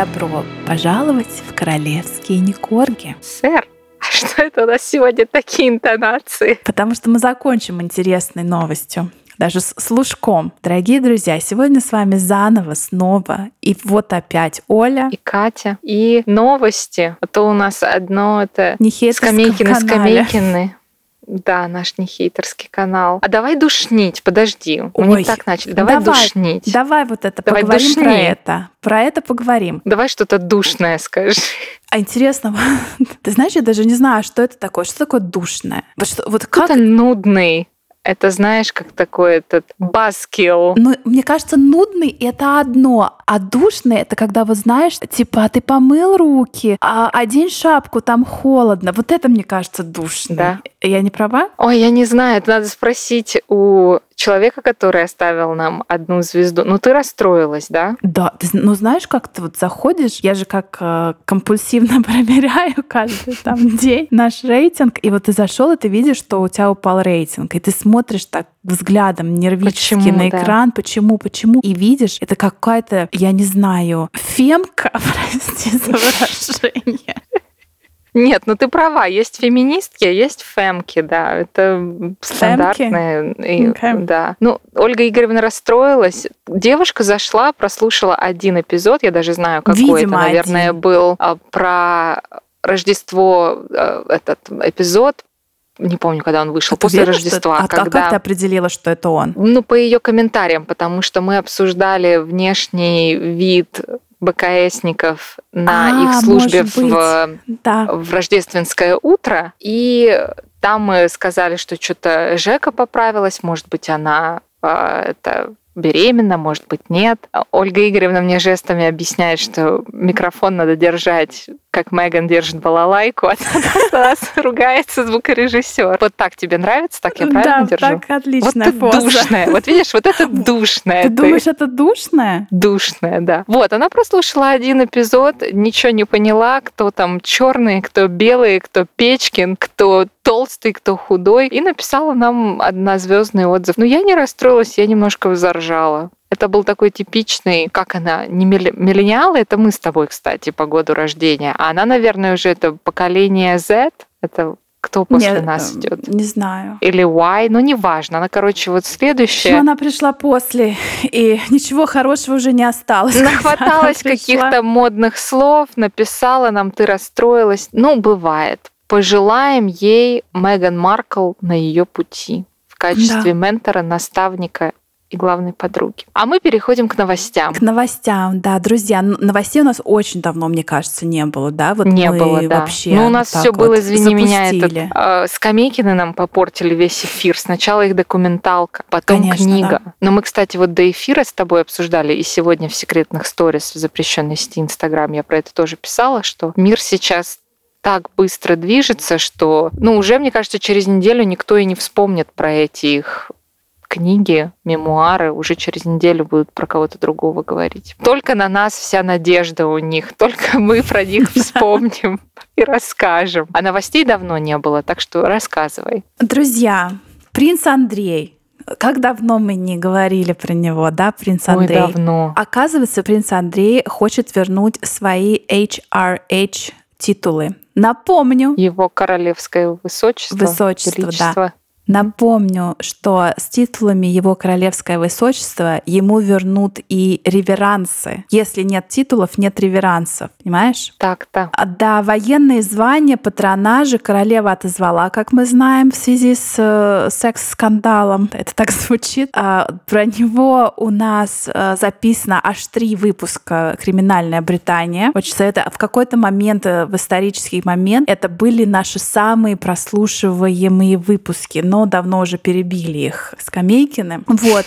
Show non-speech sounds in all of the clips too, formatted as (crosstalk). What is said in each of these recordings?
Добро пожаловать в королевские Никорги. Сэр, а что это у нас сегодня такие интонации? Потому что мы закончим интересной новостью даже с служком. Дорогие друзья, сегодня с вами заново, снова. И вот опять Оля. И Катя. И новости. А то у нас одно это Скамейкины, Скамейкины. Да, наш нехейтерский канал. А давай душнить, подожди. Мы Ой, не так начали. Давай, давай душнить. Давай вот это, давай поговорим душни. про это. Про это поговорим. Давай что-то душное скажи. А интересно, (laughs) ты знаешь, я даже не знаю, что это такое. Что такое душное? Вот, что, вот как... Это нудный. Это знаешь, как такой этот баскил. Ну, мне кажется, нудный это одно, а душный это когда вот знаешь, типа, а ты помыл руки, а одень шапку, там холодно. Вот это мне кажется душно. Да. Я не права? Ой, я не знаю, это надо спросить у человека, который оставил нам одну звезду. Ну, ты расстроилась, да? Да. Ты, ну, знаешь, как ты вот заходишь, я же как э, компульсивно (laughs) проверяю каждый там день наш рейтинг, и вот ты зашел, и ты видишь, что у тебя упал рейтинг, и ты смотришь так взглядом нервически почему, на экран, да. почему, почему, и видишь, это какая-то, я не знаю, фемка, (laughs) прости за выражение. Нет, ну ты права, есть феминистки, а есть фемки, да, это стандартные. Okay. Да. Ну, Ольга Игоревна расстроилась. Девушка зашла, прослушала один эпизод, я даже знаю, какой Видимо, это, наверное, один. был, а, про Рождество а, этот эпизод не помню, когда он вышел, ты после уверена, Рождества. Что... А, когда... а как ты определила, что это он? Ну, по ее комментариям, потому что мы обсуждали внешний вид БКСников на а, их службе в, да. в рождественское утро. И там мы сказали, что что-то Жека поправилась, может быть, она а, это беременна, может быть, нет. Ольга Игоревна мне жестами объясняет, что микрофон надо держать, как Меган держит балалайку, (laughs) а нас ругается звукорежиссер. Вот так тебе нравится? Так я правильно да, держу? так отлично. Вот это душная. Вот видишь, вот это (laughs) душная. Ты думаешь, это душная? Душная, да. Вот, она прослушала один эпизод, ничего не поняла, кто там черный, кто белый, кто Печкин, кто толстый, кто худой, и написала нам однозвездный отзыв. Но я не расстроилась, я немножко заржала. Это был такой типичный, как она, не миллениалы, это мы с тобой, кстати, по году рождения. А она, наверное, уже это поколение Z, это кто после Нет, нас идет? Не знаю. Или Y, ну неважно. Она, короче, вот следующая. она пришла после, и ничего хорошего уже не осталось. Нахваталась каких-то модных слов, написала нам, ты расстроилась. Ну, бывает. Пожелаем ей Меган Маркл на ее пути в качестве да. ментора, наставника и главной подруги. А мы переходим к новостям. К новостям, да, друзья. Новостей у нас очень давно, мне кажется, не было, да? Вот не было, да. Вообще ну, у нас все вот было, извини запустили. меня, этот, э, Скамейкины нам попортили весь эфир. Сначала их документалка, потом Конечно, книга. Да. Но мы, кстати, вот до эфира с тобой обсуждали, и сегодня в секретных сторис в запрещенной сети Инстаграм я про это тоже писала, что мир сейчас так быстро движется, что, ну, уже, мне кажется, через неделю никто и не вспомнит про эти их книги, мемуары уже через неделю будут про кого-то другого говорить. Только на нас вся надежда у них, (laughs) только мы про них вспомним и расскажем. А новостей давно не было, так что рассказывай. Друзья, принц Андрей как давно мы не говорили про него, да, принц Андрей? Ой, давно. Оказывается, принц Андрей хочет вернуть свои HRH титулы. Напомню. Его королевское высочество. Высочество, да. Напомню, что с титулами Его Королевское Высочество ему вернут и реверансы. Если нет титулов, нет реверансов, понимаешь? Так-то. А, да, военные звания, патронажи королева отозвала, как мы знаем, в связи с э, секс-скандалом. Это так звучит. А, про него у нас э, записано аж три выпуска «Криминальная Британия». Очень это в какой-то момент, э, в исторический момент, это были наши самые прослушиваемые выпуски. Но давно уже перебили их Скамейкины. Вот.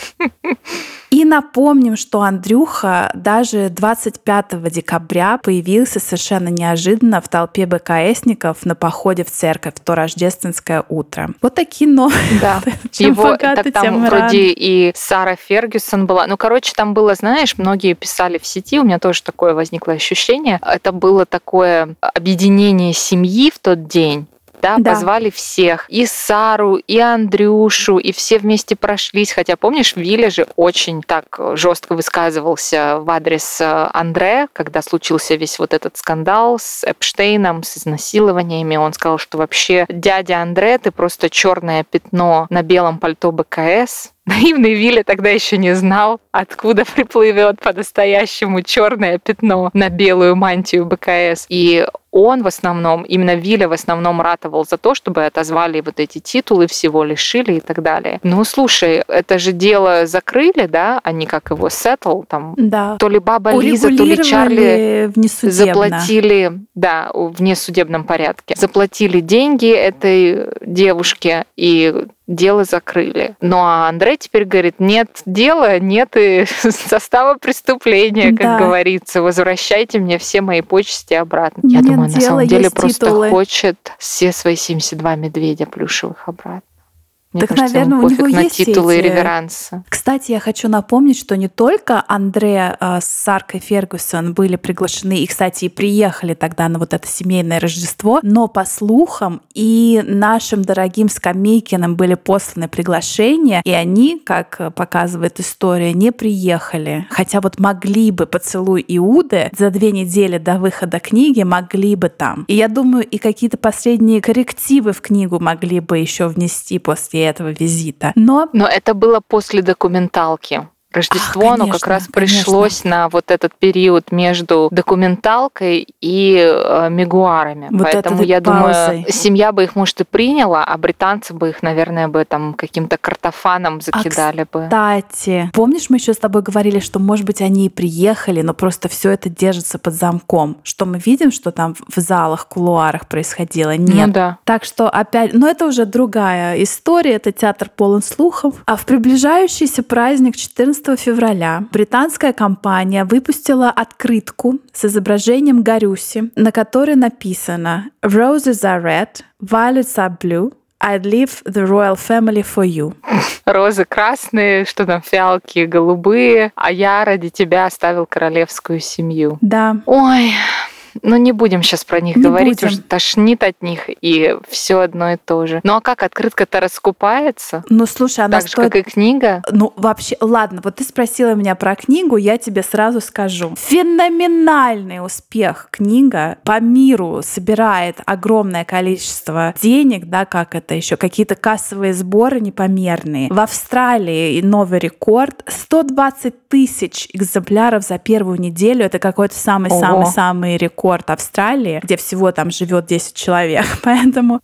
И напомним, что Андрюха даже 25 декабря появился совершенно неожиданно в толпе БКСников на походе в церковь в то рождественское утро. Вот такие новости. Да. (laughs) Его, так там вроде и Сара Фергюсон была. Ну, короче, там было, знаешь, многие писали в сети, у меня тоже такое возникло ощущение. Это было такое объединение семьи в тот день да, да, позвали всех. И Сару, и Андрюшу, и все вместе прошлись. Хотя, помнишь, Виля же очень так жестко высказывался в адрес э, Андре, когда случился весь вот этот скандал с Эпштейном, с изнасилованиями. Он сказал, что вообще дядя Андре, ты просто черное пятно на белом пальто БКС. Наивный Вилли тогда еще не знал, откуда (laughs) приплывет по-настоящему черное пятно на белую мантию БКС. И он в основном, именно Виля в основном ратовал за то, чтобы отозвали вот эти титулы, всего лишили и так далее. Ну, слушай, это же дело закрыли, да, они как его сеттл, там, да. то ли баба Лиза, то ли Чарли заплатили, да, в несудебном порядке, заплатили деньги этой девушке, и дело закрыли. Ну а Андрей теперь говорит, нет дела, нет и (laughs) состава преступления, как да. говорится. Возвращайте мне все мои почести обратно. Нет Я думаю, на самом деле просто титулы. хочет все свои 72 медведя плюшевых обратно. Мне так, кажется, наверное, у него на есть титулы эти... и реверансы. Кстати, я хочу напомнить, что не только Андре э, с Саркой Фергюсон были приглашены, и, кстати, и приехали тогда на вот это семейное Рождество, но, по слухам, и нашим дорогим Скамейкиным были посланы приглашения, и они, как показывает история, не приехали. Хотя вот могли бы «Поцелуй Иуды» за две недели до выхода книги могли бы там. И я думаю, и какие-то последние коррективы в книгу могли бы еще внести после этого визита. Но... Но это было после документалки. Рождество, Ах, конечно, оно как раз пришлось конечно. на вот этот период между документалкой и э, мегуарами. Вот Поэтому я паузой. думаю, семья бы их, может, и приняла, а британцы бы их, наверное, бы там каким-то картофаном закидали а, бы. Кстати, помнишь, мы еще с тобой говорили, что, может быть, они и приехали, но просто все это держится под замком. Что мы видим, что там в залах, кулуарах происходило? Ну Нет. Ну, да. Так что опять, но это уже другая история, это театр полон слухов. А в приближающийся праздник 14 14 февраля британская компания выпустила открытку с изображением Гарюси, на которой написано «Roses are red, violets are blue, I'd leave the royal family for you». Розы красные, что там, фиалки голубые, а я ради тебя оставил королевскую семью. Да. Ой, ну, не будем сейчас про них не говорить, будем. уже тошнит от них, и все одно и то же. Ну, а как открытка-то раскупается? Ну, слушай, она так стоит... же, как и книга? Ну, вообще, ладно, вот ты спросила меня про книгу, я тебе сразу скажу. Феноменальный успех книга по миру собирает огромное количество денег, да, как это еще, какие-то кассовые сборы непомерные. В Австралии новый рекорд 120 тысяч экземпляров за первую неделю. Это какой-то самый-самый-самый рекорд рекорд Австралии, где всего там живет 10 человек. (laughs) Поэтому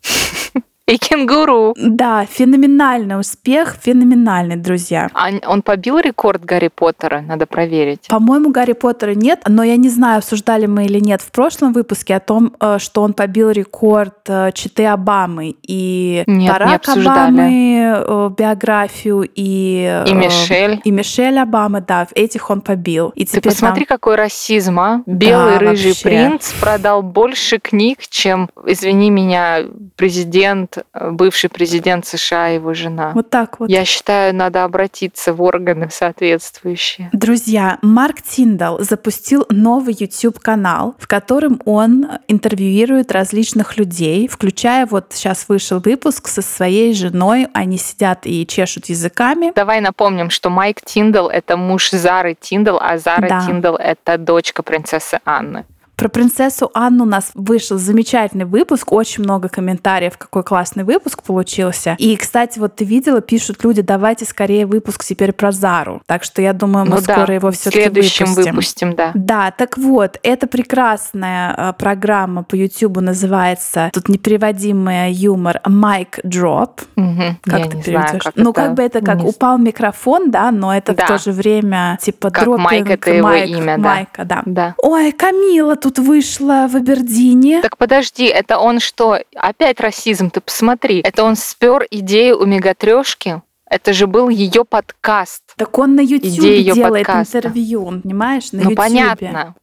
и кенгуру. Да, феноменальный успех, феноменальный, друзья. А он побил рекорд Гарри Поттера? Надо проверить. По-моему, Гарри Поттера нет, но я не знаю, обсуждали мы или нет в прошлом выпуске о том, э, что он побил рекорд э, Читы Обамы и нет, Барак не Обамы, э, биографию и... И Мишель. И Мишель Обамы, да, этих он побил. И Ты посмотри, там... какой расизм, а? Белый да, рыжий вообще. принц продал больше книг, чем, извини меня, президент бывший президент США и его жена. Вот так вот. Я считаю, надо обратиться в органы соответствующие. Друзья, Марк Тиндал запустил новый YouTube-канал, в котором он интервьюирует различных людей, включая вот сейчас вышел выпуск со своей женой. Они сидят и чешут языками. Давай напомним, что Майк Тиндал — это муж Зары Тиндал, а Зара да. Тиндал — это дочка принцессы Анны. Про принцессу Анну у нас вышел замечательный выпуск, очень много комментариев, какой классный выпуск получился. И, кстати, вот ты видела, пишут люди, давайте скорее выпуск теперь про Зару. Так что я думаю, мы ну, скоро да, его все-таки выпустим. выпустим, да. Да, так вот, эта прекрасная э, программа по YouTube называется, тут непереводимый юмор, Майк Дроп. Угу, как я ты переведешь? Знаю, как ну, это... как бы это как не... упал микрофон, да, но это да. в то же время типа как дропинг Майк, это его Майк, имя, да. Майка, да. да. Ой, Камила тут вышла в Абердине. Так подожди, это он что? Опять расизм, ты посмотри. Это он спер идею у мегатрешки? Это же был ее подкаст. Так он на YouTube делает подкаста. интервью, понимаешь? На ну, YouTube. понятно.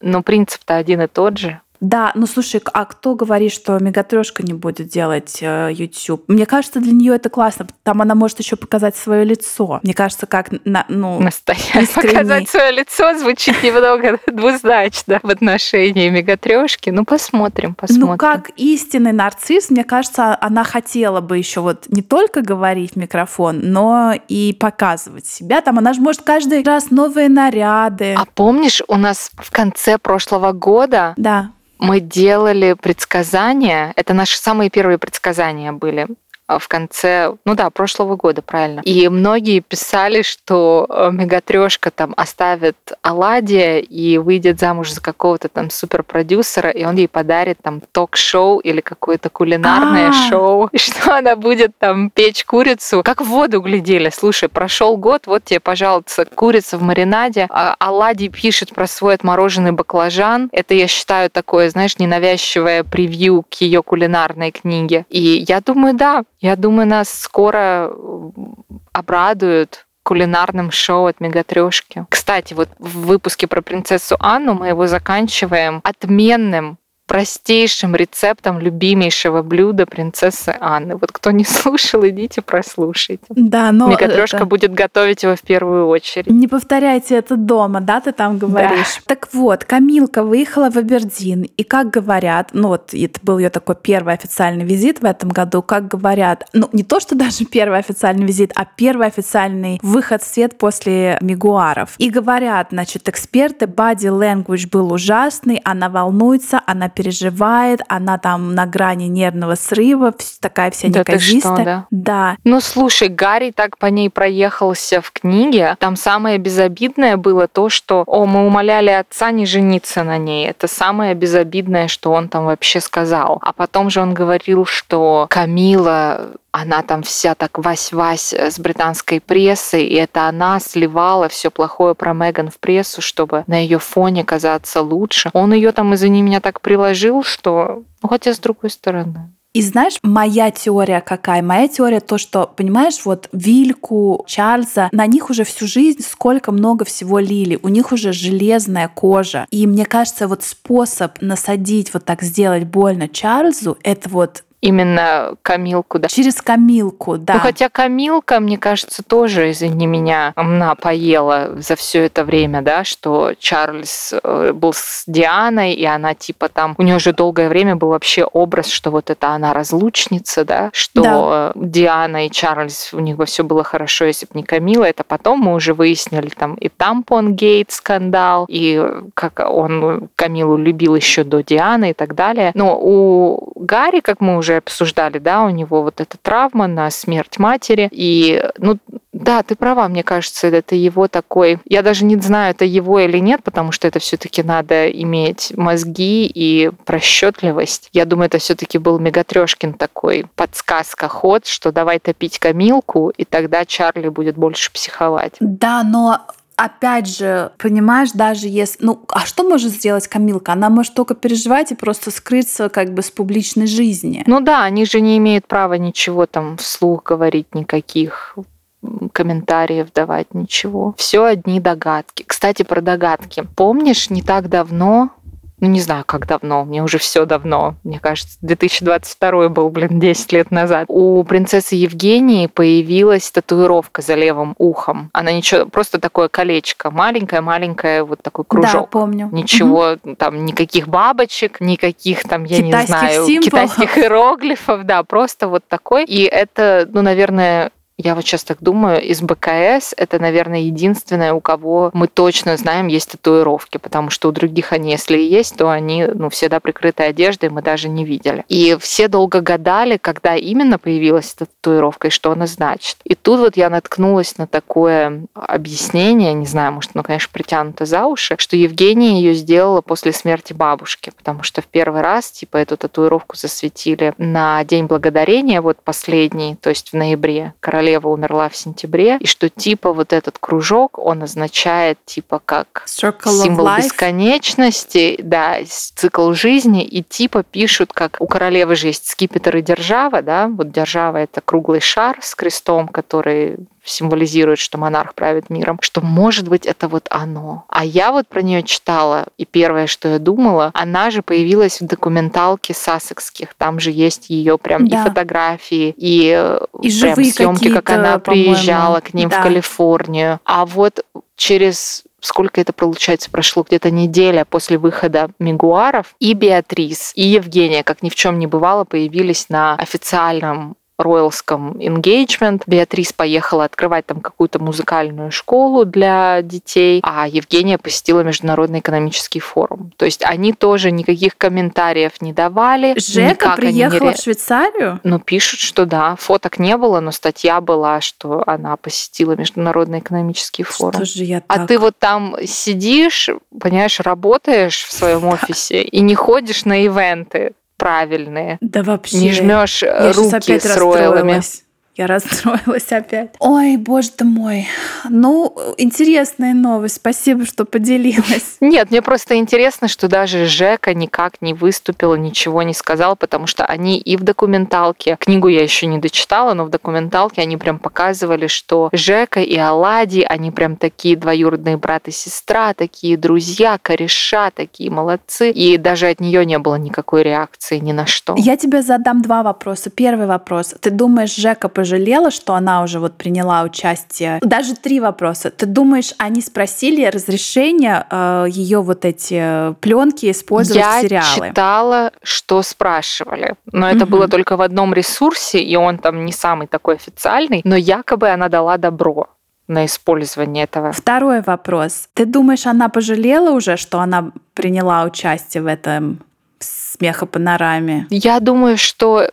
Но принцип-то один и тот же. Да, ну слушай, а кто говорит, что Мегатрешка не будет делать э, YouTube? Мне кажется, для нее это классно. Там она может еще показать свое лицо. Мне кажется, как на, ну, Настоящее. Показать свое лицо звучит немного (laughs) двузначно в отношении Мегатрешки. Ну, посмотрим, посмотрим. Ну, как истинный нарцисс, мне кажется, она хотела бы еще вот не только говорить в микрофон, но и показывать себя. Там она же может каждый раз новые наряды. А помнишь, у нас в конце прошлого года да мы делали предсказания. Это наши самые первые предсказания были. А, в конце, ну да, прошлого года, правильно. И многие писали, что э, мегатрешка там оставит Аладия и выйдет замуж за какого-то там суперпродюсера, и он ей подарит там ток-шоу или какое-то кулинарное А-а-а. шоу, (laughs) и что она будет там печь курицу. Как в воду глядели. Слушай, прошел год, вот тебе, пожалуйста, курица в маринаде. А Аладий пишет про свой отмороженный баклажан. Это, я считаю, такое, знаешь, ненавязчивое превью к ее кулинарной книге. И я думаю, да, я думаю, нас скоро обрадуют кулинарным шоу от Мегатрешки. Кстати, вот в выпуске про принцессу Анну мы его заканчиваем отменным простейшим рецептом любимейшего блюда принцессы Анны. Вот кто не (laughs) слушал, идите прослушайте. Да, но... Мегатрешка это... будет готовить его в первую очередь. Не повторяйте это дома, да, ты там говоришь? Да. Так вот, Камилка выехала в Абердин, и как говорят, ну вот это был ее такой первый официальный визит в этом году, как говорят, ну не то, что (laughs) даже первый официальный визит, а первый официальный выход в свет после мигуаров. И говорят, значит, эксперты, body language был ужасный, она волнуется, она переживает, она там на грани нервного срыва, такая вся да неказистая. Что, да? да. Ну, слушай, Гарри так по ней проехался в книге. Там самое безобидное было то, что, о, мы умоляли отца не жениться на ней. Это самое безобидное, что он там вообще сказал. А потом же он говорил, что Камила она там вся так вась-вась э, с британской прессой, и это она сливала все плохое про Меган в прессу, чтобы на ее фоне казаться лучше. Он ее там из-за меня так приложил, что... Ну, хотя с другой стороны. И знаешь, моя теория какая? Моя теория то, что, понимаешь, вот Вильку, Чарльза, на них уже всю жизнь сколько много всего лили. У них уже железная кожа. И мне кажется, вот способ насадить, вот так сделать больно Чарльзу, это вот Именно Камилку, да. Через Камилку, да. Ну, хотя Камилка, мне кажется, тоже, извини меня, она поела за все это время, да, что Чарльз э, был с Дианой, и она типа там, у нее же долгое время был вообще образ, что вот это она разлучница, да, что да. Диана и Чарльз, у них бы все было хорошо, если бы не Камила. Это потом мы уже выяснили там и тампон гейт скандал, и как он Камилу любил еще до Дианы и так далее. Но у Гарри, как мы уже уже обсуждали, да, у него вот эта травма на смерть матери. И, ну, да, ты права, мне кажется, это его такой... Я даже не знаю, это его или нет, потому что это все таки надо иметь мозги и просчетливость. Я думаю, это все таки был Мегатрешкин такой подсказка, ход, что давай топить Камилку, и тогда Чарли будет больше психовать. Да, но опять же, понимаешь, даже если... Ну, а что может сделать Камилка? Она может только переживать и просто скрыться как бы с публичной жизни. Ну да, они же не имеют права ничего там вслух говорить, никаких комментариев давать, ничего. Все одни догадки. Кстати, про догадки. Помнишь, не так давно ну не знаю, как давно, мне уже все давно, мне кажется, 2022 был, блин, 10 лет назад. У принцессы Евгении появилась татуировка за левым ухом. Она ничего, просто такое колечко, маленькое-маленькое, вот такой кружок. Да, помню. Ничего, угу. там, никаких бабочек, никаких там, я китайских не знаю, символов. китайских иероглифов, да, просто вот такой. И это, ну, наверное, я вот сейчас так думаю, из БКС это, наверное, единственное, у кого мы точно знаем, есть татуировки, потому что у других они, если и есть, то они, ну, всегда прикрыты одеждой, мы даже не видели. И все долго гадали, когда именно появилась эта татуировка и что она значит. И тут вот я наткнулась на такое объяснение, не знаю, может, ну, конечно, притянуто за уши, что Евгения ее сделала после смерти бабушки, потому что в первый раз, типа, эту татуировку засветили на День Благодарения, вот последний, то есть в ноябре, королева королева умерла в сентябре, и что типа вот этот кружок, он означает типа как Circle символ бесконечности, да, цикл жизни, и типа пишут, как у королевы же есть скипетр и держава, да, вот держава это круглый шар с крестом, который символизирует, что монарх правит миром, что может быть это вот оно. А я вот про нее читала, и первое, что я думала, она же появилась в документалке Сассекских. Там же есть ее прям да. и фотографии, и, и прям съемки, как она приезжала к ним да. в Калифорнию. А вот через сколько это получается, прошло где-то неделя после выхода Мегуаров, и Беатрис, и Евгения, как ни в чем не бывало, появились на официальном роялском engagement. Беатрис поехала открывать там какую-то музыкальную школу для детей, а Евгения посетила Международный экономический форум. То есть они тоже никаких комментариев не давали. Жека приехала не... в Швейцарию? Ну, пишут, что да. Фоток не было, но статья была, что она посетила Международный экономический форум. Что же я так? А ты вот там сидишь, понимаешь, работаешь в своем (laughs) офисе и не ходишь на ивенты правильные. Да вообще. Не жмешь руки с роялами. Я расстроилась опять. Ой, боже ты мой. Ну, интересная новость. Спасибо, что поделилась. Нет, мне просто интересно, что даже Жека никак не выступил, ничего не сказал, потому что они и в документалке, книгу я еще не дочитала, но в документалке они прям показывали, что Жека и Алади, они прям такие двоюродные брат и сестра, такие друзья, кореша, такие молодцы. И даже от нее не было никакой реакции ни на что. Я тебе задам два вопроса. Первый вопрос. Ты думаешь, Жека пожалела, что она уже вот приняла участие? Даже три вопроса. Ты думаешь, они спросили разрешение э, ее вот эти пленки использовать Я в сериалы? Я читала, что спрашивали, но это угу. было только в одном ресурсе, и он там не самый такой официальный, но якобы она дала добро на использование этого. Второй вопрос. Ты думаешь, она пожалела уже, что она приняла участие в этом смехопанораме? Я думаю, что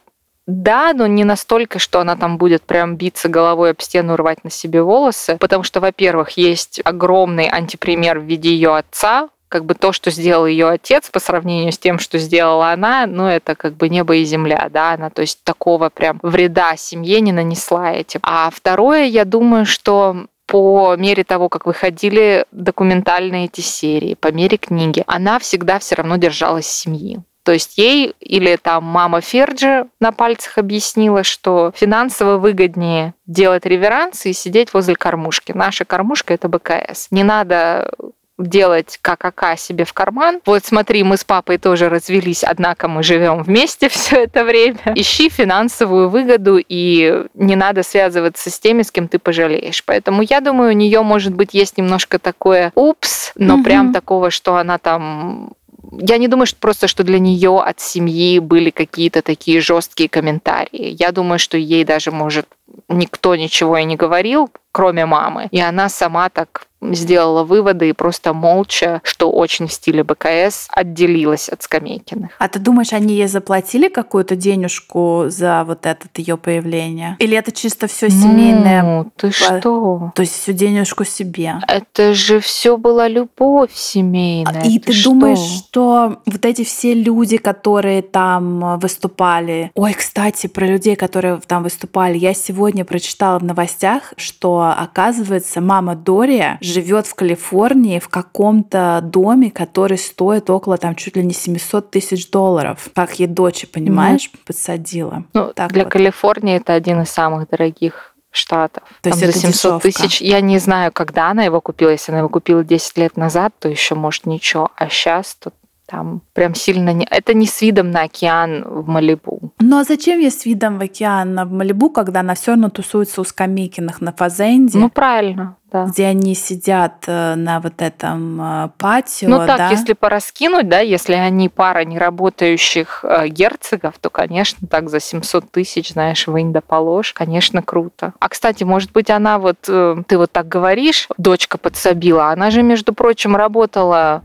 да, но не настолько, что она там будет прям биться головой об стену, рвать на себе волосы, потому что, во-первых, есть огромный антипример в виде ее отца, как бы то, что сделал ее отец по сравнению с тем, что сделала она, ну, это как бы небо и земля, да, она, то есть такого прям вреда семье не нанесла этим. А второе, я думаю, что по мере того, как выходили документальные эти серии, по мере книги, она всегда все равно держалась семьи. То есть ей или там мама Ферджи на пальцах объяснила, что финансово выгоднее делать реверансы и сидеть возле кормушки. Наша кормушка — это БКС. Не надо делать ККК себе в карман. Вот смотри, мы с папой тоже развелись, однако мы живем вместе (laughs) все это время. Ищи финансовую выгоду, и не надо связываться с теми, с кем ты пожалеешь. Поэтому я думаю, у нее, может быть, есть немножко такое упс, но угу. прям такого, что она там я не думаю, что просто, что для нее от семьи были какие-то такие жесткие комментарии. Я думаю, что ей даже, может, никто ничего и не говорил, кроме мамы. И она сама так сделала выводы и просто молча, что очень в стиле БКС, отделилась от Скамейкиных. А ты думаешь, они ей заплатили какую-то денежку за вот это ее появление? Или это чисто все ну, семейное? Ну, ты что? То есть всю денежку себе? Это же все была любовь семейная. И ты, ты думаешь, что вот эти все люди, которые там выступали... Ой, кстати, про людей, которые там выступали, я сегодня прочитала в новостях, что, оказывается, мама Дория живет в Калифорнии в каком-то доме, который стоит около там чуть ли не 700 тысяч долларов. Как ей дочь, понимаешь, mm. подсадила. Ну, так для вот. Калифорнии это один из самых дорогих штатов. То там есть за 700 тысяч. Я не знаю, когда она его купила. Если она его купила 10 лет назад, то еще может ничего. А сейчас тут там прям сильно не... Это не с видом на океан в Малибу. Ну а зачем я с видом в океан в Малибу, когда она все равно тусуется у Скамейкиных на Фазенде? Ну правильно, да. Где они сидят э, на вот этом э, патио, Ну так, да? если пораскинуть, да, если они пара неработающих э, герцогов, то, конечно, так за 700 тысяч, знаешь, вынь да положь, конечно, круто. А, кстати, может быть, она вот, ты вот так говоришь, дочка подсобила, она же, между прочим, работала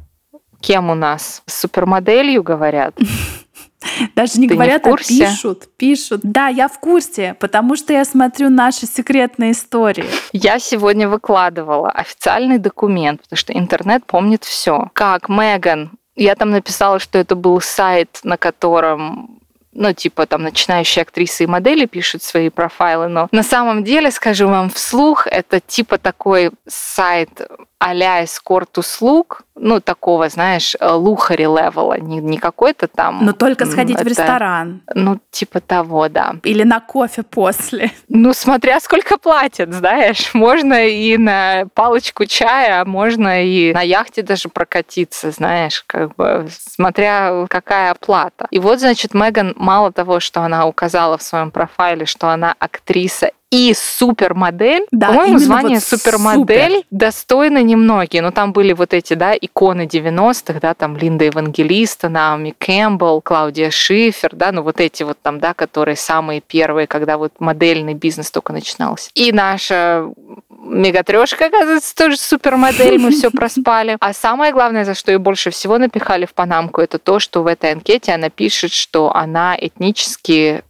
кем у нас? Супермоделью, говорят. (laughs) Даже не Ты говорят, не а пишут, пишут. Да, я в курсе, потому что я смотрю наши секретные истории. Я сегодня выкладывала официальный документ, потому что интернет помнит все. Как Меган я там написала, что это был сайт, на котором ну, типа там начинающие актрисы и модели пишут свои профайлы, но на самом деле, скажу вам вслух, это типа такой сайт а-ля эскорт-услуг, ну, такого, знаешь, э, luxury level а, не, не какой-то там... Но только сходить это, в ресторан. Ну, типа того, да. Или на кофе после. Ну, смотря сколько платят, знаешь. Можно и на палочку чая, а можно и на яхте даже прокатиться, знаешь, как бы, смотря какая оплата. И вот, значит, Меган мало того, что она указала в своем профайле, что она актриса и супермодель. Да, По-моему, звание вот супермодель супер. достойно немногие. Но там были вот эти, да, иконы 90-х, да, там Линда Евангелиста, Наоми Кэмпбелл, Клаудия Шифер, да, ну вот эти вот там, да, которые самые первые, когда вот модельный бизнес только начинался. И наша мегатрешка, оказывается, тоже супермодель, мы все (laughs) проспали. А самое главное, за что ее больше всего напихали в Панамку, это то, что в этой анкете она пишет, что она этнически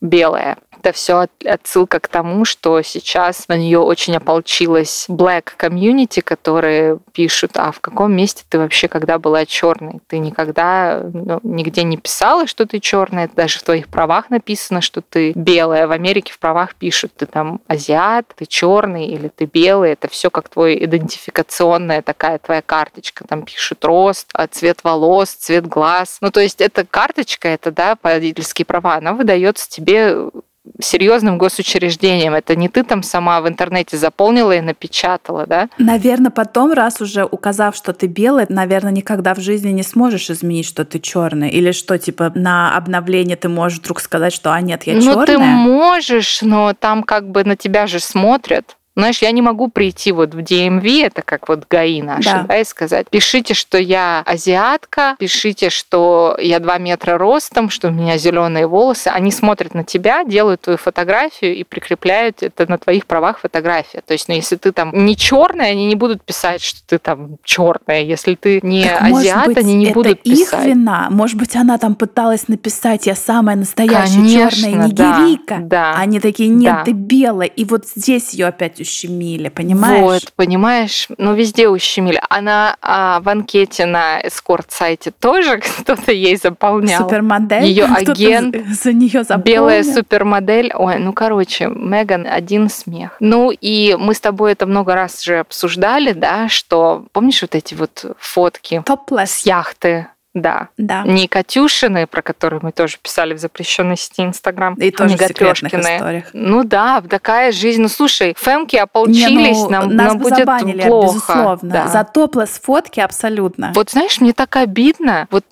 белая это все отсылка к тому, что сейчас на нее очень ополчилась black community, которые пишут, а в каком месте ты вообще когда была черной? Ты никогда ну, нигде не писала, что ты черная, даже в твоих правах написано, что ты белая. В Америке в правах пишут, ты там азиат, ты черный или ты белый. Это все как твой идентификационная такая твоя карточка. Там пишут рост, а, цвет волос, цвет глаз. Ну, то есть эта карточка, это, да, водительские права, она выдается тебе серьезным госучреждением. Это не ты там сама в интернете заполнила и напечатала, да? Наверное, потом, раз уже указав, что ты белый, наверное, никогда в жизни не сможешь изменить, что ты черный. Или что, типа, на обновление ты можешь вдруг сказать, что, а нет, я черная. Ну, ты можешь, но там как бы на тебя же смотрят. Знаешь, я не могу прийти вот в DMV, это как вот ГАИ наши, да. да, и сказать, пишите, что я азиатка, пишите, что я 2 метра ростом, что у меня зеленые волосы. Они смотрят на тебя, делают твою фотографию и прикрепляют это на твоих правах фотография. То есть, ну, если ты там не черная, они не будут писать, что ты там черная. Если ты не так, азиат, быть, они не это будут писать. их вина. Может быть, она там пыталась написать, я самая настоящая черная нигерийка. Да, да, Они такие, нет, да. ты белая. И вот здесь ее опять ущемили, понимаешь? Вот, понимаешь, ну везде ущемили. Она а, в анкете на эскорт-сайте тоже (laughs) кто-то ей заполнял. Супермодель? Ее агент. За нее заполнил. Белая супермодель. Ой, ну короче, Меган один смех. Ну и мы с тобой это много раз уже обсуждали, да, что помнишь вот эти вот фотки Topless. с яхты да. да. Не Катюшины, про которые мы тоже писали в запрещенной сети Инстаграм. И тоже в секретных историях. Ну да, такая жизнь. Ну слушай, фемки ополчились, Не, ну, нам, нас нам бы будет забанили, плохо. безусловно. Да. За топлес фотки абсолютно. Вот знаешь, мне так обидно. Вот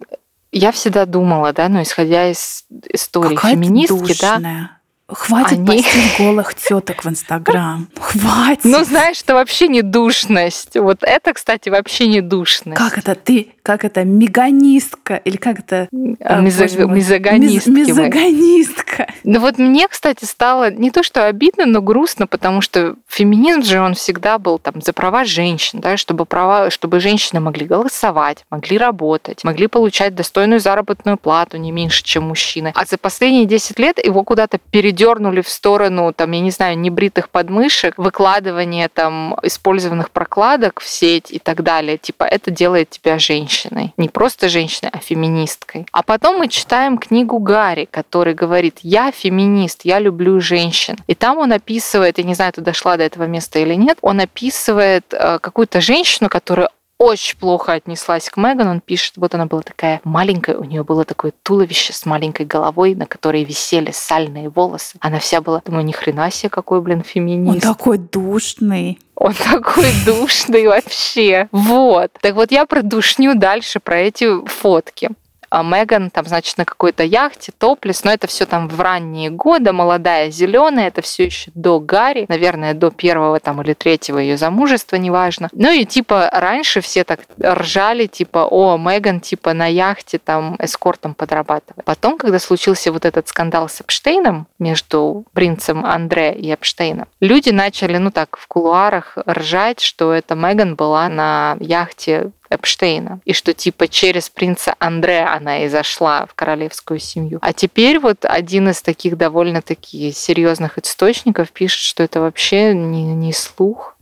я всегда думала, да, ну исходя из истории Какая феминистки, да, Хватит Они... постить (laughs) голых теток в Инстаграм. Хватит. Ну, знаешь, это вообще не душность. Вот это, кстати, вообще не душность. Как это ты? Как это? Меганистка? Или как это? А, Мизог... Мизогонистка. Миз... Мизогонистка. Ну вот мне, кстати, стало не то, что обидно, но грустно, потому что феминизм же, он всегда был там за права женщин, да, чтобы, права, чтобы женщины могли голосовать, могли работать, могли получать достойную заработную плату не меньше, чем мужчины. А за последние 10 лет его куда-то перед дернули в сторону, там, я не знаю, небритых подмышек, выкладывание там использованных прокладок в сеть и так далее. Типа это делает тебя женщиной. Не просто женщиной, а феминисткой. А потом мы читаем книгу Гарри, который говорит, я феминист, я люблю женщин. И там он описывает, я не знаю, ты дошла до этого места или нет, он описывает э, какую-то женщину, которая очень плохо отнеслась к Меган. Он пишет, вот она была такая маленькая, у нее было такое туловище с маленькой головой, на которой висели сальные волосы. Она вся была, думаю, ни хрена себе, какой, блин, феминист. Он такой душный. Он такой (laughs) душный вообще. Вот. Так вот я продушню дальше про эти фотки. А Меган там, значит, на какой-то яхте, топлес, но это все там в ранние годы, молодая, зеленая, это все еще до Гарри, наверное, до первого там или третьего ее замужества, неважно. Ну и типа раньше все так ржали, типа, о, Меган типа на яхте там эскортом подрабатывает. Потом, когда случился вот этот скандал с Эпштейном между принцем Андре и Эпштейном, люди начали, ну так, в кулуарах ржать, что это Меган была на яхте Эпштейна, и что типа через принца Андре она и зашла в королевскую семью. А теперь вот один из таких довольно-таки серьезных источников пишет, что это вообще не, не слух,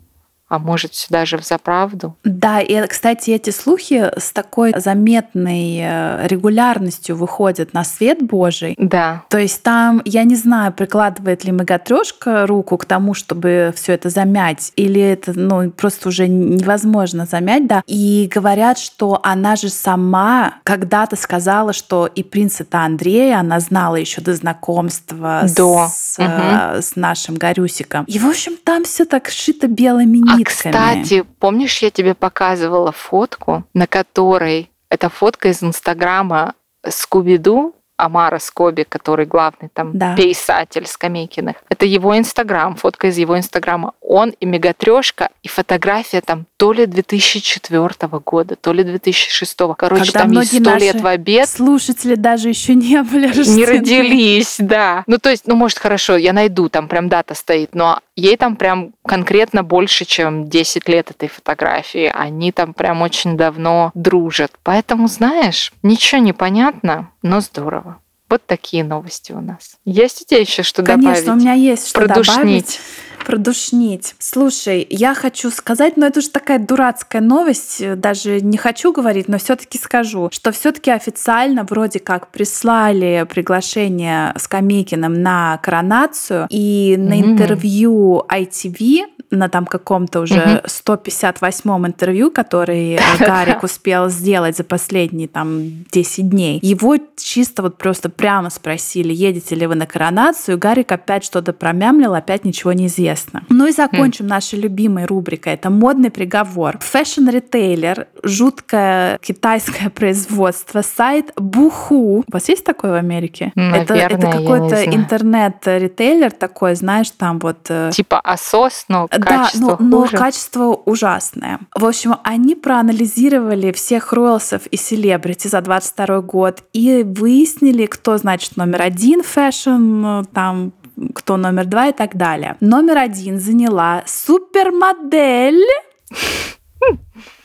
а может даже в заправду. Да, и, кстати, эти слухи с такой заметной э, регулярностью выходят на свет Божий. Да. То есть там, я не знаю, прикладывает ли Мегатрешка руку к тому, чтобы все это замять, или это ну, просто уже невозможно замять, да. И говорят, что она же сама когда-то сказала, что и принца-то Андрея она знала еще до знакомства до. С, угу. с нашим Горюсиком. И, в общем, там все так шито белыми нитками. А, кстати, помнишь, я тебе показывала фотку, на которой это фотка из Инстаграма Скуби-Ду, Амара Скоби, который главный там да. писатель Скамейкиных. Это его Инстаграм, фотка из его Инстаграма. Он и Мегатрешка, и фотография там то ли 2004 года, то ли 2006. Короче, Когда там есть сто лет в обед. Слушатели даже еще не (laughs) были рождены. Не родились, да. Ну, то есть, ну, может, хорошо, я найду, там прям дата стоит, но ей там прям конкретно больше, чем 10 лет этой фотографии. Они там прям очень давно дружат. Поэтому, знаешь, ничего не понятно, но здорово. Вот такие новости у нас. Есть у тебя еще что Конечно, добавить? Конечно, у меня есть что Продушнить. добавить. Продушнить. Слушай, я хочу сказать, но это же такая дурацкая новость, даже не хочу говорить, но все-таки скажу, что все-таки официально вроде как прислали приглашение Скамейкиным на коронацию и на mm-hmm. интервью ITV на там каком-то уже 158-м интервью, который (laughs) Гарик успел сделать за последние там 10 дней, его чисто вот просто прямо спросили, едете ли вы на коронацию, Гарик опять что-то промямлил, опять ничего не известно. Ну и закончим нашей любимой рубрикой. Это модный приговор. Фэшн-ритейлер, жуткое китайское (laughs) производство, сайт Boohoo. У вас есть такой в Америке? Наверное, это это какой-то интернет-ритейлер такой, знаешь, там вот... Э, типа ASOS, но да, но, но качество ужасное. В общем, они проанализировали всех royals ов и селебрити за 22 год и выяснили, кто, значит, номер один fashion, там кто номер два и так далее. Номер один заняла супермодель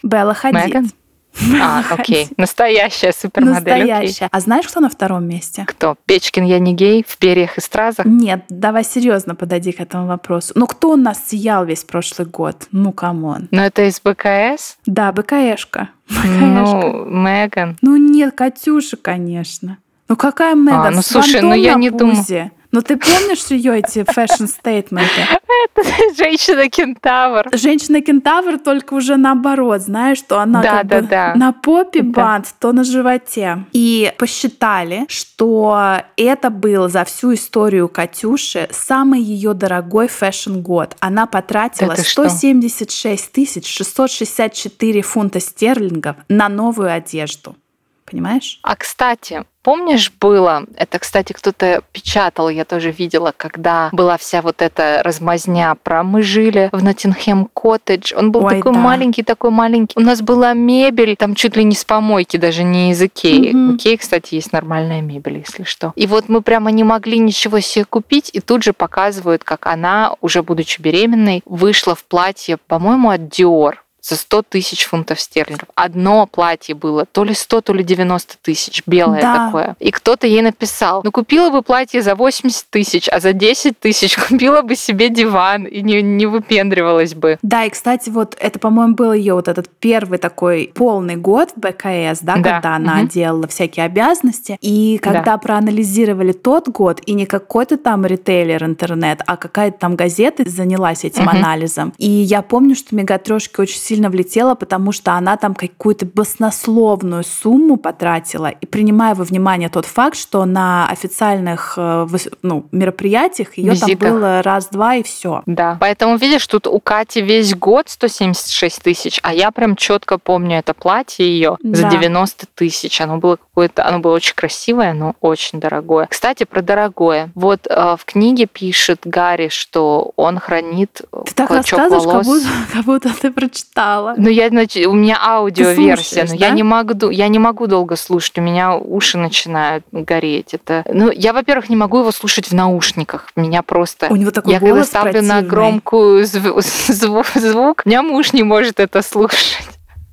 Белла Хадид. Меган? А, окей. Настоящая супермодель. Настоящая. Окей. А знаешь, кто на втором месте? Кто? Печкин, я не гей, в перьях и стразах? Нет, давай серьезно подойди к этому вопросу. Ну, кто у нас сиял весь прошлый год? Ну, come on. Ну, это из БКС? Да, БКшка. Ну, Меган. Ну, нет, Катюша, конечно. Ну, какая Меган? А, ну, слушай, ну я не думаю. Но ты помнишь ее эти fashion statement ы? Это (laughs) женщина-кентавр. Женщина-кентавр только уже наоборот, знаешь, что она да, как да, бы да. на попе да. бант, то на животе. И посчитали, что это был за всю историю Катюши самый ее дорогой fashion год. Она потратила да 176 тысяч 664 фунта стерлингов на новую одежду. Понимаешь? А кстати, Помнишь, было, это, кстати, кто-то печатал, я тоже видела, когда была вся вот эта размазня про мы жили в Ноттингем коттедж. Он был Ой, такой да. маленький, такой маленький. У нас была мебель, там чуть ли не с помойки, даже не из Икеи. Mm-hmm. У Икеи, кстати, есть нормальная мебель, если что. И вот мы прямо не могли ничего себе купить, и тут же показывают, как она, уже будучи беременной, вышла в платье, по-моему, от Dior за 100 тысяч фунтов стерлингов. Одно платье было, то ли 100, то ли 90 тысяч, белое да. такое. И кто-то ей написал, ну купила бы платье за 80 тысяч, а за 10 тысяч (laughs) купила бы себе диван и не, не выпендривалась бы. Да, и, кстати, вот это, по-моему, был ее вот этот первый такой полный год в БКС, да, да. когда она угу. делала всякие обязанности. И когда да. проанализировали тот год, и не какой-то там ритейлер интернет, а какая-то там газета занялась этим угу. анализом. И я помню, что Мегатрошки очень сильно влетела, потому что она там какую-то баснословную сумму потратила. И принимая во внимание тот факт, что на официальных э, ну, мероприятиях ее там было раз-два и все. Да. Поэтому видишь, тут у Кати весь год 176 тысяч, а я прям четко помню это платье ее да. за 90 тысяч. Оно было какое-то, оно было очень красивое, но очень дорогое. Кстати, про дорогое. Вот э, в книге пишет Гарри, что он хранит ты так рассказываешь, волос. Как будто, (laughs) как будто ты прочитал стало. Ну, я, значит, у меня аудиоверсия, но да? я не могу, я не могу долго слушать, у меня уши начинают гореть. Это, ну, я, во-первых, не могу его слушать в наушниках, меня просто. У него такой я голос когда ставлю противный. на громкую (laughs) звук, звук, у меня муж не может это слушать.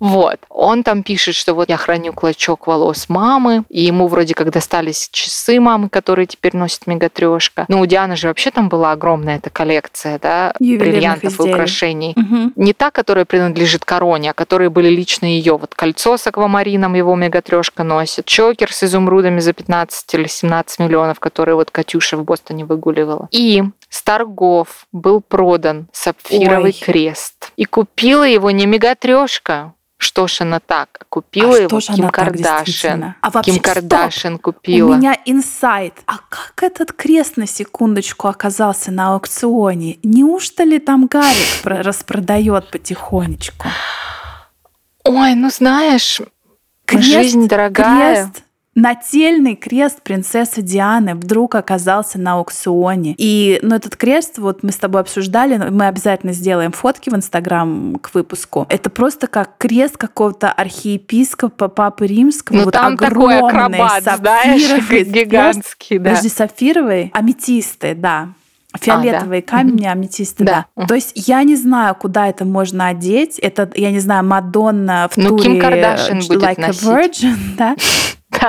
Вот. Он там пишет, что вот я храню клочок волос мамы, и ему вроде как достались часы мамы, которые теперь носит мегатрешка. Ну, у Дианы же вообще там была огромная эта коллекция, да, бриллиантов изделий. и украшений. Угу. Не та, которая принадлежит короне, а которые были лично ее. Вот кольцо с аквамарином его мегатрешка носит, чокер с изумрудами за 15 или 17 миллионов, который вот Катюша в Бостоне выгуливала. И с торгов был продан сапфировый Ой. крест. И купила его не мегатрешка, что ж она так? Купила а его Ким Кардашин. А вообще, Ким Кардашин стоп. купила. У меня инсайт. А как этот крест на секундочку оказался на аукционе? Неужто ли там Гарик распродает потихонечку? Ой, ну знаешь, крест, жизнь дорогая. Крест нательный крест принцессы Дианы вдруг оказался на аукционе. И ну, этот крест, вот мы с тобой обсуждали, мы обязательно сделаем фотки в Инстаграм к выпуску. Это просто как крест какого-то архиепископа Папы Римского. Ну вот там такой акробат, знаешь, гигантский. Да. Подожди, сапфировый? Аметисты, да. Фиолетовые а, да. камни, аметисты, да. да. То есть я не знаю, куда это можно одеть. Это, я не знаю, Мадонна в ну, туре Ким Кардашин будет Like носить. a Virgin, (laughs) да?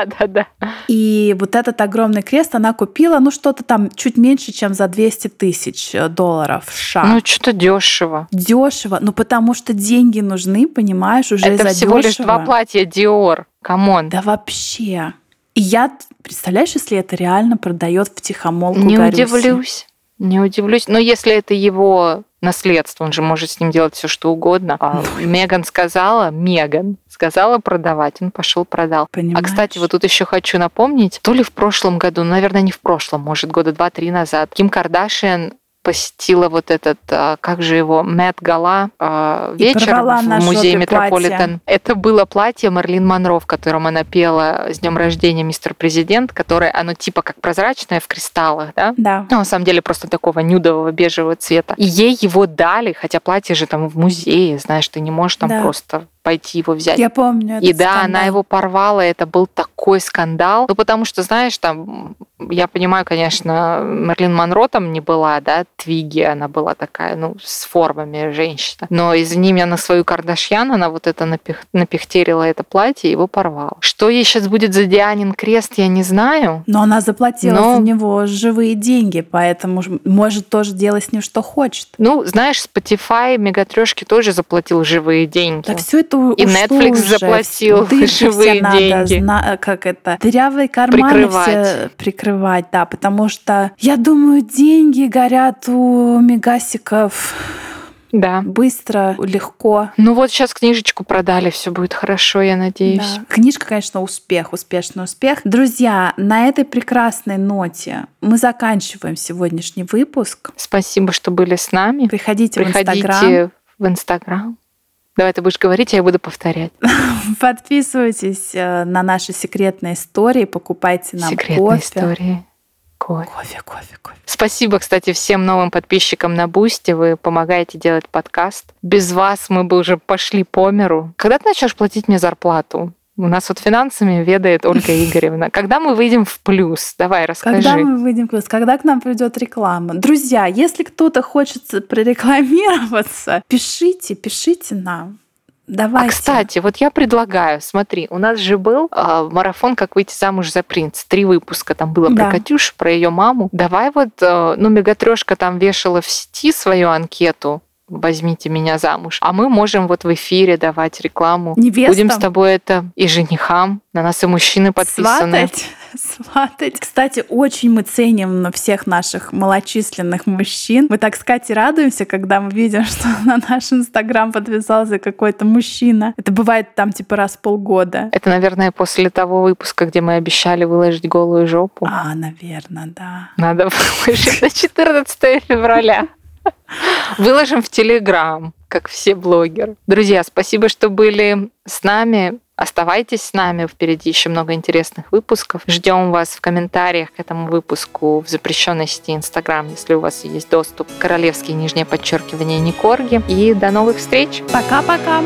Да, да, да. И вот этот огромный крест она купила, ну, что-то там чуть меньше, чем за 200 тысяч э, долларов США. Ну, что-то дешево. Дешево. Ну, потому что деньги нужны, понимаешь, уже Это всего лишь два платья Dior. Come on. Да вообще. И я, представляешь, если это реально продает в тихомолку Не Гарюси? удивлюсь. Не удивлюсь. Но если это его наследство, он же может с ним делать все, что угодно. А Меган сказала, Меган сказала продавать, он пошел продал. Понимаешь? А кстати, вот тут еще хочу напомнить, то ли в прошлом году, наверное, не в прошлом, может, года два-три назад, Ким Кардашиан посетила вот этот, а, как же его, Мэтт Гала а, вечер в музее Метрополитен. Это было платье Марлин Монро, в котором она пела «С днем рождения, мистер президент», которое, оно типа как прозрачное в кристаллах, да? Да. Ну, на самом деле просто такого нюдового бежевого цвета. И ей его дали, хотя платье же там в музее, знаешь, ты не можешь там да. просто пойти его взять. Я помню. И да, скандал. она его порвала, это был такой скандал. Ну, потому что, знаешь, там, я понимаю, конечно, Мерлин Монро там не была, да, Твиги, она была такая, ну, с формами женщина. Но извини меня, на свою Кардашьян она вот это напих, напихтерила это платье и его порвала. Что ей сейчас будет за Дианин крест, я не знаю. Но она заплатила Но... за него живые деньги, поэтому может тоже делать с ним что хочет. Ну, знаешь, Spotify, Мегатрешки тоже заплатил живые деньги. Так все это и Netflix уже. заплатил (laughs) живые деньги. Надо, как это, дырявые карманы прикрывать. все прикрывать, да, потому что, я думаю, деньги горят у мегасиков да. Быстро, легко. Ну вот сейчас книжечку продали, все будет хорошо, я надеюсь. Да. Книжка, конечно, успех, успешный успех. Друзья, на этой прекрасной ноте мы заканчиваем сегодняшний выпуск. Спасибо, что были с нами. Приходите, Приходите в Инстаграм. В Инстаграм. Давай ты будешь говорить, а я буду повторять. (laughs) Подписывайтесь э, на наши секретные истории, покупайте нам секретные кофе. истории. Кофе. кофе, кофе, кофе. Спасибо, кстати, всем новым подписчикам на Бусти. Вы помогаете делать подкаст. Без вас мы бы уже пошли по миру. Когда ты начнешь платить мне зарплату? У нас вот финансами ведает Ольга (laughs) Игоревна. Когда мы выйдем в плюс? Давай, расскажи. Когда мы выйдем в плюс? Когда к нам придет реклама? Друзья, если кто-то хочет (laughs) прорекламироваться, пишите, пишите нам. Давайте. А, кстати, вот я предлагаю, смотри, у нас же был э, марафон «Как выйти замуж за принца». Три выпуска там было да. про Катюшу, про ее маму. Давай вот, э, ну, Мегатрешка там вешала в сети свою анкету, возьмите меня замуж. А мы можем вот в эфире давать рекламу. Невестам. Будем с тобой это и женихам. На нас и мужчины подписаны. Сватать. (laughs) Сватать. Кстати, очень мы ценим на всех наших малочисленных мужчин. Мы так с Катей радуемся, когда мы видим, (laughs) что на наш Инстаграм подписался какой-то мужчина. Это бывает там типа раз в полгода. Это, наверное, после того выпуска, где мы обещали выложить голую жопу. А, наверное, да. Надо (laughs) выложить на 14 февраля. Выложим в Телеграм, как все блогеры. Друзья, спасибо, что были с нами. Оставайтесь с нами, впереди еще много интересных выпусков. Ждем вас в комментариях к этому выпуску в запрещенной сети Инстаграм, если у вас есть доступ. Королевские нижнее подчеркивание Никорги. И до новых встреч. Пока-пока.